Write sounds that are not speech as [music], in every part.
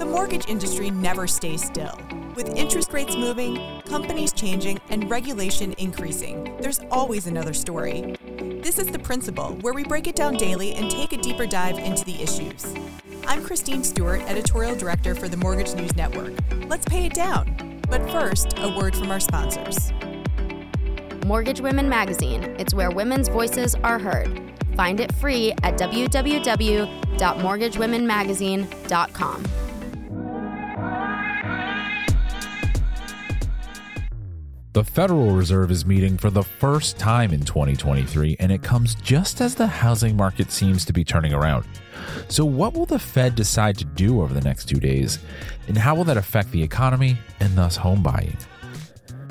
The mortgage industry never stays still. With interest rates moving, companies changing, and regulation increasing, there's always another story. This is The Principal, where we break it down daily and take a deeper dive into the issues. I'm Christine Stewart, Editorial Director for the Mortgage News Network. Let's pay it down. But first, a word from our sponsors. Mortgage Women Magazine. It's where women's voices are heard. Find it free at www.mortgagewomenmagazine.com. The Federal Reserve is meeting for the first time in 2023, and it comes just as the housing market seems to be turning around. So, what will the Fed decide to do over the next two days, and how will that affect the economy and thus home buying?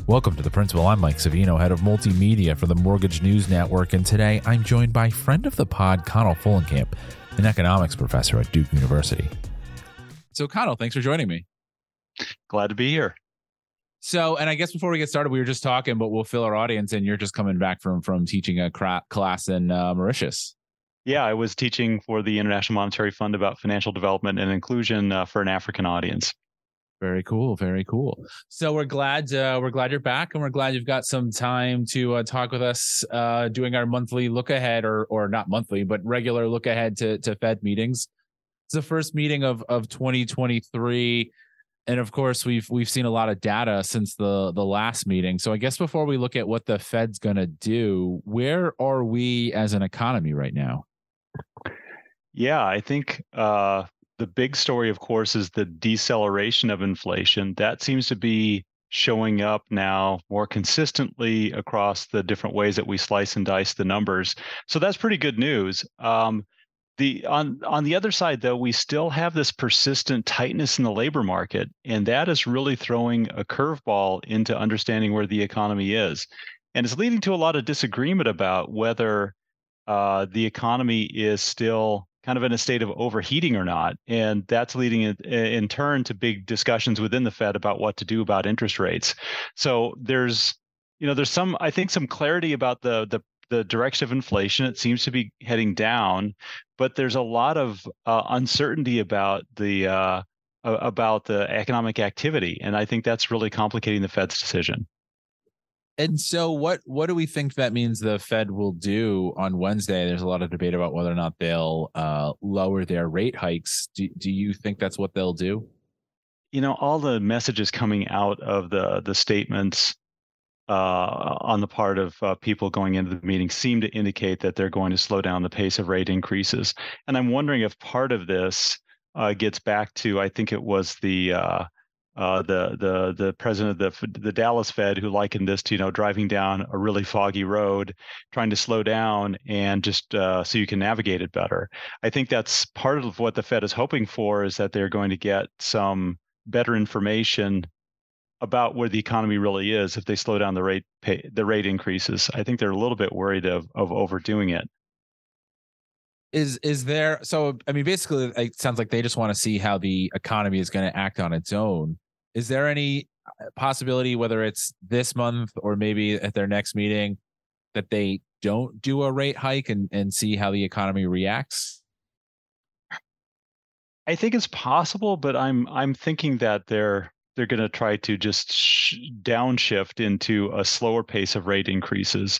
Welcome to The Principal. I'm Mike Savino, head of multimedia for the Mortgage News Network, and today I'm joined by friend of the pod, Connel Fullenkamp, an economics professor at Duke University. So, Connel, thanks for joining me. Glad to be here. So, and I guess before we get started, we were just talking, but we'll fill our audience in. You're just coming back from from teaching a class in uh, Mauritius. Yeah, I was teaching for the International Monetary Fund about financial development and inclusion uh, for an African audience. Very cool, very cool. So we're glad uh, we're glad you're back, and we're glad you've got some time to uh, talk with us, uh, doing our monthly look ahead, or or not monthly, but regular look ahead to to Fed meetings. It's the first meeting of of 2023 and of course we've we've seen a lot of data since the the last meeting. So i guess before we look at what the fed's going to do where are we as an economy right now? Yeah i think uh, the big story of course is the deceleration of inflation. That seems to be showing up now more consistently across the different ways that we slice and dice the numbers. So that's pretty good news. Um, the on on the other side though we still have this persistent tightness in the labor market and that is really throwing a curveball into understanding where the economy is. And it's leading to a lot of disagreement about whether uh, the economy is still kind of in a state of overheating or not. And that's leading in, in turn to big discussions within the fed about what to do about interest rates. So there's you know there's some i think some clarity about the the the direction of inflation. It seems to be heading down, but there's a lot of uh, uncertainty about the uh, about the economic activity, and I think that's really complicating the Fed's decision. And so, what what do we think that means the Fed will do on Wednesday? There's a lot of debate about whether or not they'll uh, lower their rate hikes. Do, do you think that's what they'll do? You know, all the messages coming out of the the statements uh, on the part of uh, people going into the meeting seem to indicate that they're going to slow down the pace of rate increases. And I'm wondering if part of this uh, gets back to I think it was the uh, uh, the the the president of the the Dallas Fed who likened this to you know driving down a really foggy road, trying to slow down and just uh, so you can navigate it better. I think that's part of what the Fed is hoping for is that they're going to get some better information about where the economy really is if they slow down the rate pay, the rate increases. I think they're a little bit worried of of overdoing it. Is is there so I mean basically it sounds like they just want to see how the economy is going to act on its own. Is there any uh, possibility whether it's this month or maybe at their next meeting that they don't do a rate hike and and see how the economy reacts? I think it's possible, but I'm I'm thinking that they're they're going to try to just sh- downshift into a slower pace of rate increases.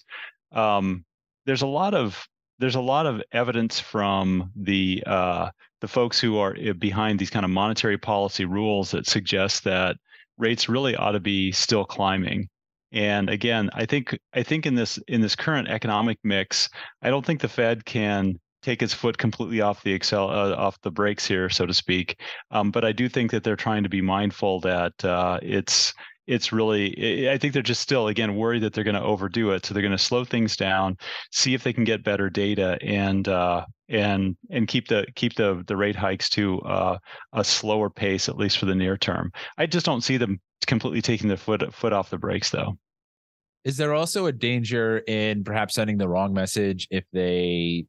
Um, there's a lot of there's a lot of evidence from the uh, the folks who are eh, behind these kind of monetary policy rules that suggest that rates really ought to be still climbing. And again, I think I think in this in this current economic mix, I don't think the Fed can take its foot completely off the excel uh, off the brakes here, so to speak. Um, but I do think that they're trying to be mindful that uh, it's it's really i think they're just still again worried that they're going to overdo it. So they're going to slow things down see if they can get better data and uh, and and keep the keep the the rate hikes to uh, a slower pace at least for the near term. I just don't see them completely taking their foot foot off the brakes though. Is there also a danger in perhaps sending the wrong message if they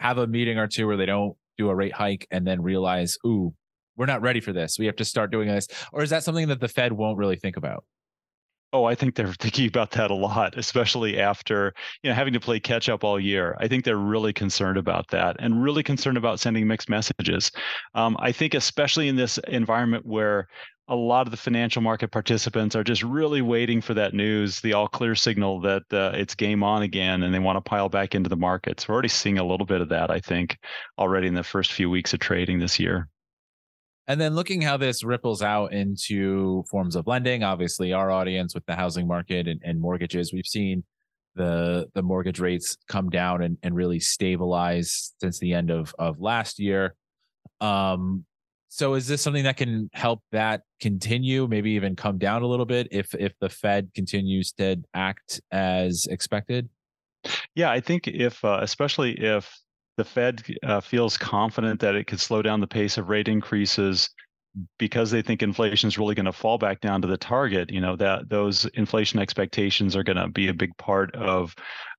have a meeting or two where they don't do a rate hike and then realize, ooh, we're not ready for this. We have to start doing this. Or is that something that the Fed won't really think about? Oh, I think they're [laughs] thinking about that a lot, especially after you know having to play catch up all year. I think they're really concerned about that and really concerned about sending mixed messages. Um, I think especially in this environment where a lot of the financial market participants are just really waiting for that news, the all clear signal that uh, it's game on again, and they want to pile back into the markets. We're already seeing a little bit of that, I think, already in the first few weeks of trading this year. And then looking how this ripples out into forms of lending, obviously our audience with the housing market and, and mortgages, we've seen the the mortgage rates come down and, and really stabilize since the end of of last year. Um, so is this something that can help that continue, maybe even come down a little bit if if the Fed continues to act as expected? Yeah, I think if uh, especially if the Fed uh, feels confident that it could slow down the pace of rate increases because they think inflation is really going to fall back down to the target. You know that those inflation expectations are going to be a big part of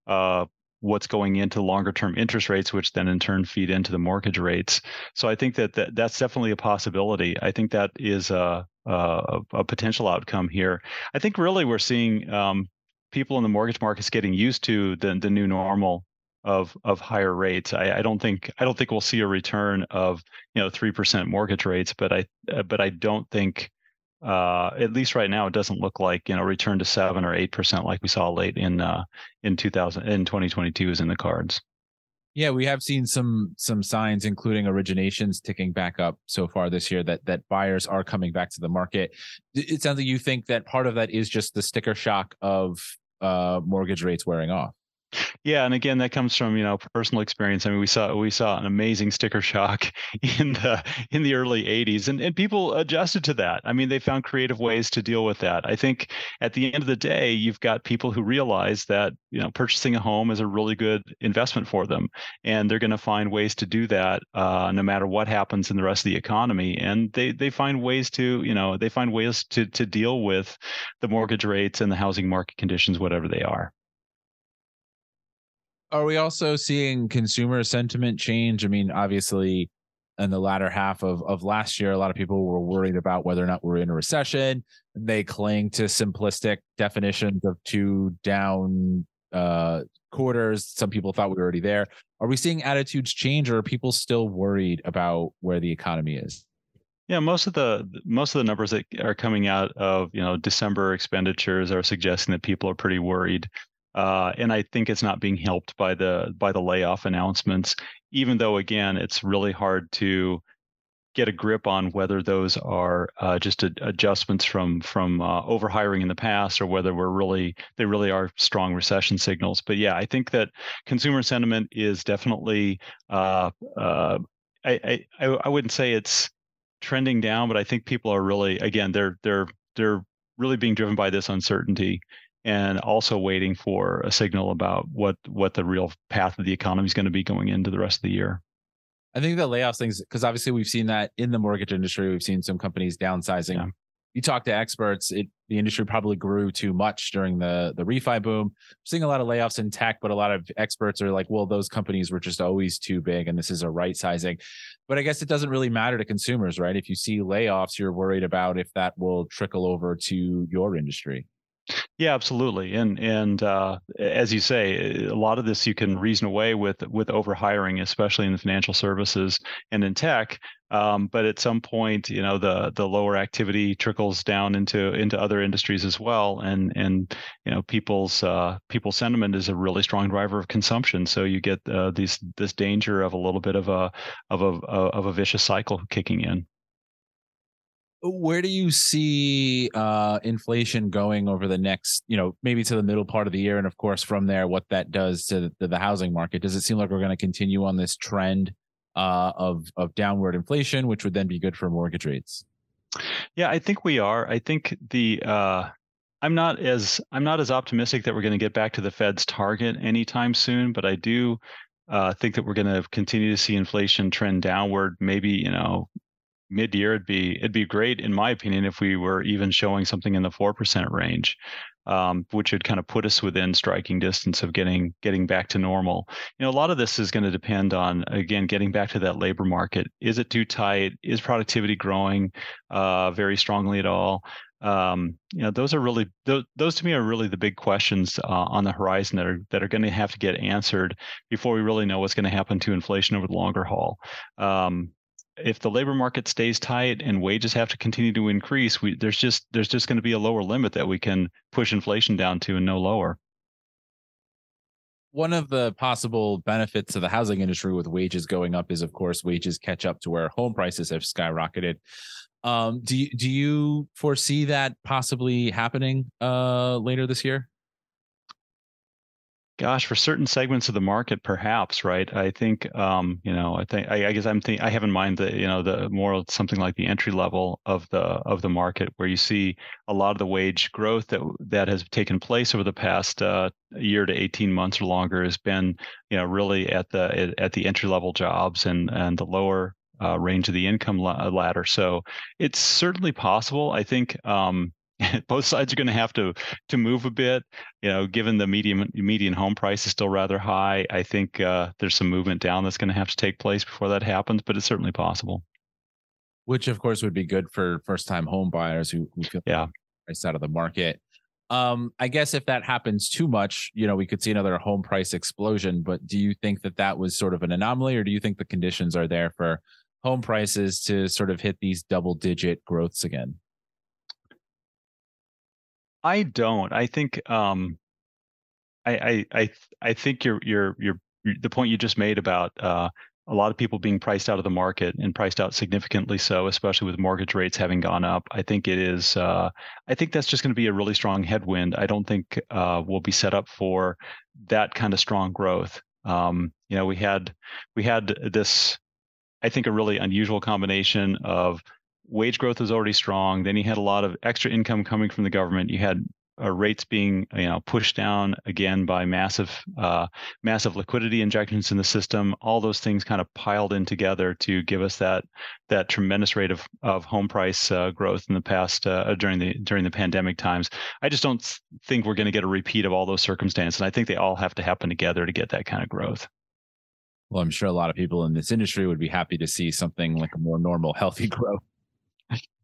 uh, what's going into longer term interest rates, which then in turn feed into the mortgage rates. So I think that, that that's definitely a possibility. I think that is a, a, a potential outcome here. I think really we're seeing um, people in the mortgage markets getting used to the the new normal of of higher rates. I, I, don't think I don't think we'll see a return of you know three percent mortgage rates, but I but I don't think uh, at least right now it doesn't look like you know return to seven or eight percent like we saw late in uh, in 2000 in 2022 is in the cards. Yeah, we have seen some some signs, including originations ticking back up so far this year that that buyers are coming back to the market. It sounds like you think that part of that is just the sticker shock of uh, mortgage rates wearing off. Yeah, and again, that comes from you know personal experience. I mean, we saw we saw an amazing sticker shock [laughs] in the in the early '80s, and and people adjusted to that. I mean, they found creative ways to deal with that. I think at the end of the day, you've got people who realize that you know purchasing a home is a really good investment for them, and they're going to find ways to do that uh, no matter what happens in the rest of the economy. And they they find ways to you know they find ways to to deal with the mortgage rates and the housing market conditions, whatever they are. Are we also seeing consumer sentiment change? I mean, obviously, in the latter half of, of last year, a lot of people were worried about whether or not we're in a recession. They cling to simplistic definitions of two down uh, quarters. Some people thought we were already there. Are we seeing attitudes change, or are people still worried about where the economy is? Yeah, most of the most of the numbers that are coming out of you know December expenditures are suggesting that people are pretty worried. Uh, and I think it's not being helped by the by the layoff announcements. Even though, again, it's really hard to get a grip on whether those are uh, just a, adjustments from from uh, overhiring in the past or whether we're really they really are strong recession signals. But yeah, I think that consumer sentiment is definitely. Uh, uh I, I I wouldn't say it's trending down, but I think people are really again they're they're they're really being driven by this uncertainty and also waiting for a signal about what what the real path of the economy is going to be going into the rest of the year. I think the layoffs things because obviously we've seen that in the mortgage industry. We've seen some companies downsizing. Yeah. You talk to experts, it the industry probably grew too much during the the refi boom. We're seeing a lot of layoffs in tech, but a lot of experts are like, well, those companies were just always too big, and this is a right sizing. But I guess it doesn't really matter to consumers, right? If you see layoffs, you're worried about if that will trickle over to your industry. Yeah, absolutely. And and uh, as you say, a lot of this you can reason away with with overhiring, especially in the financial services and in tech. Um, but at some point, you know, the the lower activity trickles down into into other industries as well, and and you know, people's uh, sentiment is a really strong driver of consumption. So you get uh, these this danger of a little bit of a of a of a vicious cycle kicking in where do you see uh, inflation going over the next, you know, maybe to the middle part of the year, and of course from there, what that does to the, the housing market? Does it seem like we're going to continue on this trend uh, of of downward inflation, which would then be good for mortgage rates? Yeah, I think we are. I think the uh, I'm not as I'm not as optimistic that we're going to get back to the Fed's target anytime soon, but I do uh, think that we're going to continue to see inflation trend downward. Maybe you know mid-year it'd be it'd be great in my opinion if we were even showing something in the 4% range um, which would kind of put us within striking distance of getting getting back to normal. You know, a lot of this is going to depend on again getting back to that labor market. Is it too tight? Is productivity growing uh, very strongly at all? Um, you know, those are really those, those to me are really the big questions uh, on the horizon that are that are going to have to get answered before we really know what's going to happen to inflation over the longer haul. Um, if the labor market stays tight and wages have to continue to increase, we, there's just there's just going to be a lower limit that we can push inflation down to and no lower. One of the possible benefits of the housing industry with wages going up is, of course, wages catch up to where home prices have skyrocketed. Um, do you do you foresee that possibly happening uh, later this year? Gosh, for certain segments of the market, perhaps, right? I think, um, you know, I think, I, I guess I'm thinking, I have in mind the, you know, the more something like the entry level of the of the market, where you see a lot of the wage growth that that has taken place over the past uh, year to 18 months or longer has been, you know, really at the at the entry level jobs and and the lower uh, range of the income ladder. So it's certainly possible. I think um, [laughs] both sides are going to have to to move a bit. You know, given the median median home price is still rather high, I think uh, there's some movement down that's going to have to take place before that happens. But it's certainly possible. Which, of course, would be good for first time home buyers who, who feel yeah priced out of the market. Um, I guess if that happens too much, you know, we could see another home price explosion. But do you think that that was sort of an anomaly, or do you think the conditions are there for home prices to sort of hit these double digit growths again? I don't. I think um, I, I I I think you're you're you're the point you just made about uh, a lot of people being priced out of the market and priced out significantly so, especially with mortgage rates having gone up. I think it is. Uh, I think that's just going to be a really strong headwind. I don't think uh, we'll be set up for that kind of strong growth. Um, you know, we had we had this I think, a really unusual combination of wage growth was already strong. Then you had a lot of extra income coming from the government. You had uh, rates being you know pushed down again by massive uh, massive liquidity injections in the system. All those things kind of piled in together to give us that that tremendous rate of of home price uh, growth in the past uh, during the during the pandemic times. I just don't think we're going to get a repeat of all those circumstances, and I think they all have to happen together to get that kind of growth well, I'm sure a lot of people in this industry would be happy to see something like a more normal, healthy [laughs] growth.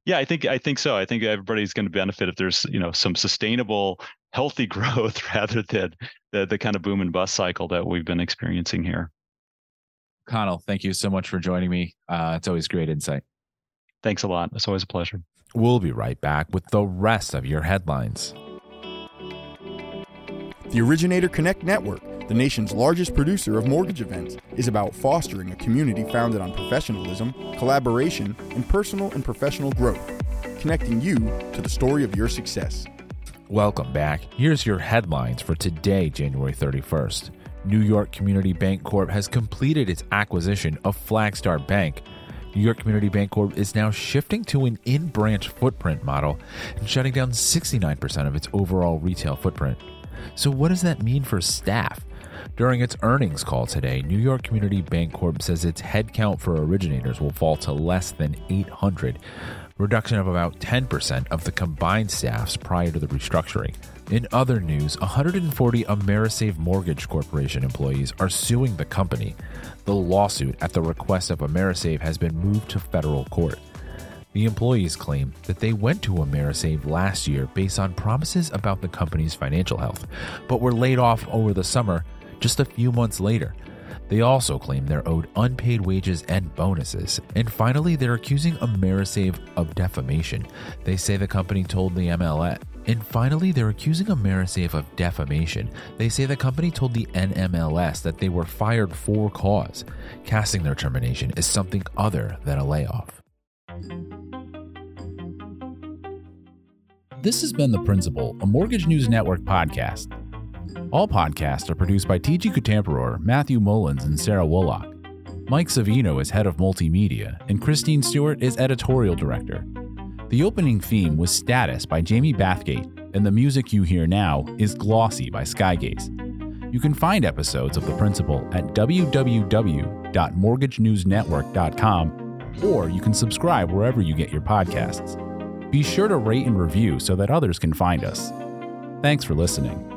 Yeah, I think I think so. I think everybody's going to benefit if there's you know some sustainable, healthy [laughs] growth rather than the the kind of boom and bust cycle that we've been experiencing here. Connel, thank you so much for joining me. Uh, it's always great insight. Thanks a lot. It's always a pleasure. We'll be right back with the rest of your headlines. The Originator Connect Network the nation's largest producer of mortgage events, is about fostering a community founded on professionalism, collaboration, and personal and professional growth, connecting you to the story of your success. Welcome back. Here's your headlines for today, January 31st. New York Community Bancorp has completed its acquisition of Flagstar Bank. New York Community Bancorp is now shifting to an in branch footprint model and shutting down 69% of its overall retail footprint. So, what does that mean for staff? During its earnings call today, New York Community Bancorp says its headcount for originators will fall to less than 800, reduction of about 10% of the combined staffs prior to the restructuring. In other news, 140 Amerisave Mortgage Corporation employees are suing the company. The lawsuit, at the request of Amerisave, has been moved to federal court. The employees claim that they went to Amerisave last year based on promises about the company's financial health, but were laid off over the summer just a few months later. They also claim they're owed unpaid wages and bonuses. And finally, they're accusing Amerisave of defamation. They say the company told the MLS. And finally, they're accusing Amerisave of defamation. They say the company told the NMLS that they were fired for cause, casting their termination as something other than a layoff. This has been The Principal, a Mortgage News Network podcast. All podcasts are produced by TG Kutamperor, Matthew Mullins, and Sarah Woloch. Mike Savino is head of multimedia, and Christine Stewart is editorial director. The opening theme was Status by Jamie Bathgate, and the music you hear now is Glossy by Skygaze. You can find episodes of The Principal at www.mortgagenewsnetwork.com, or you can subscribe wherever you get your podcasts. Be sure to rate and review so that others can find us. Thanks for listening.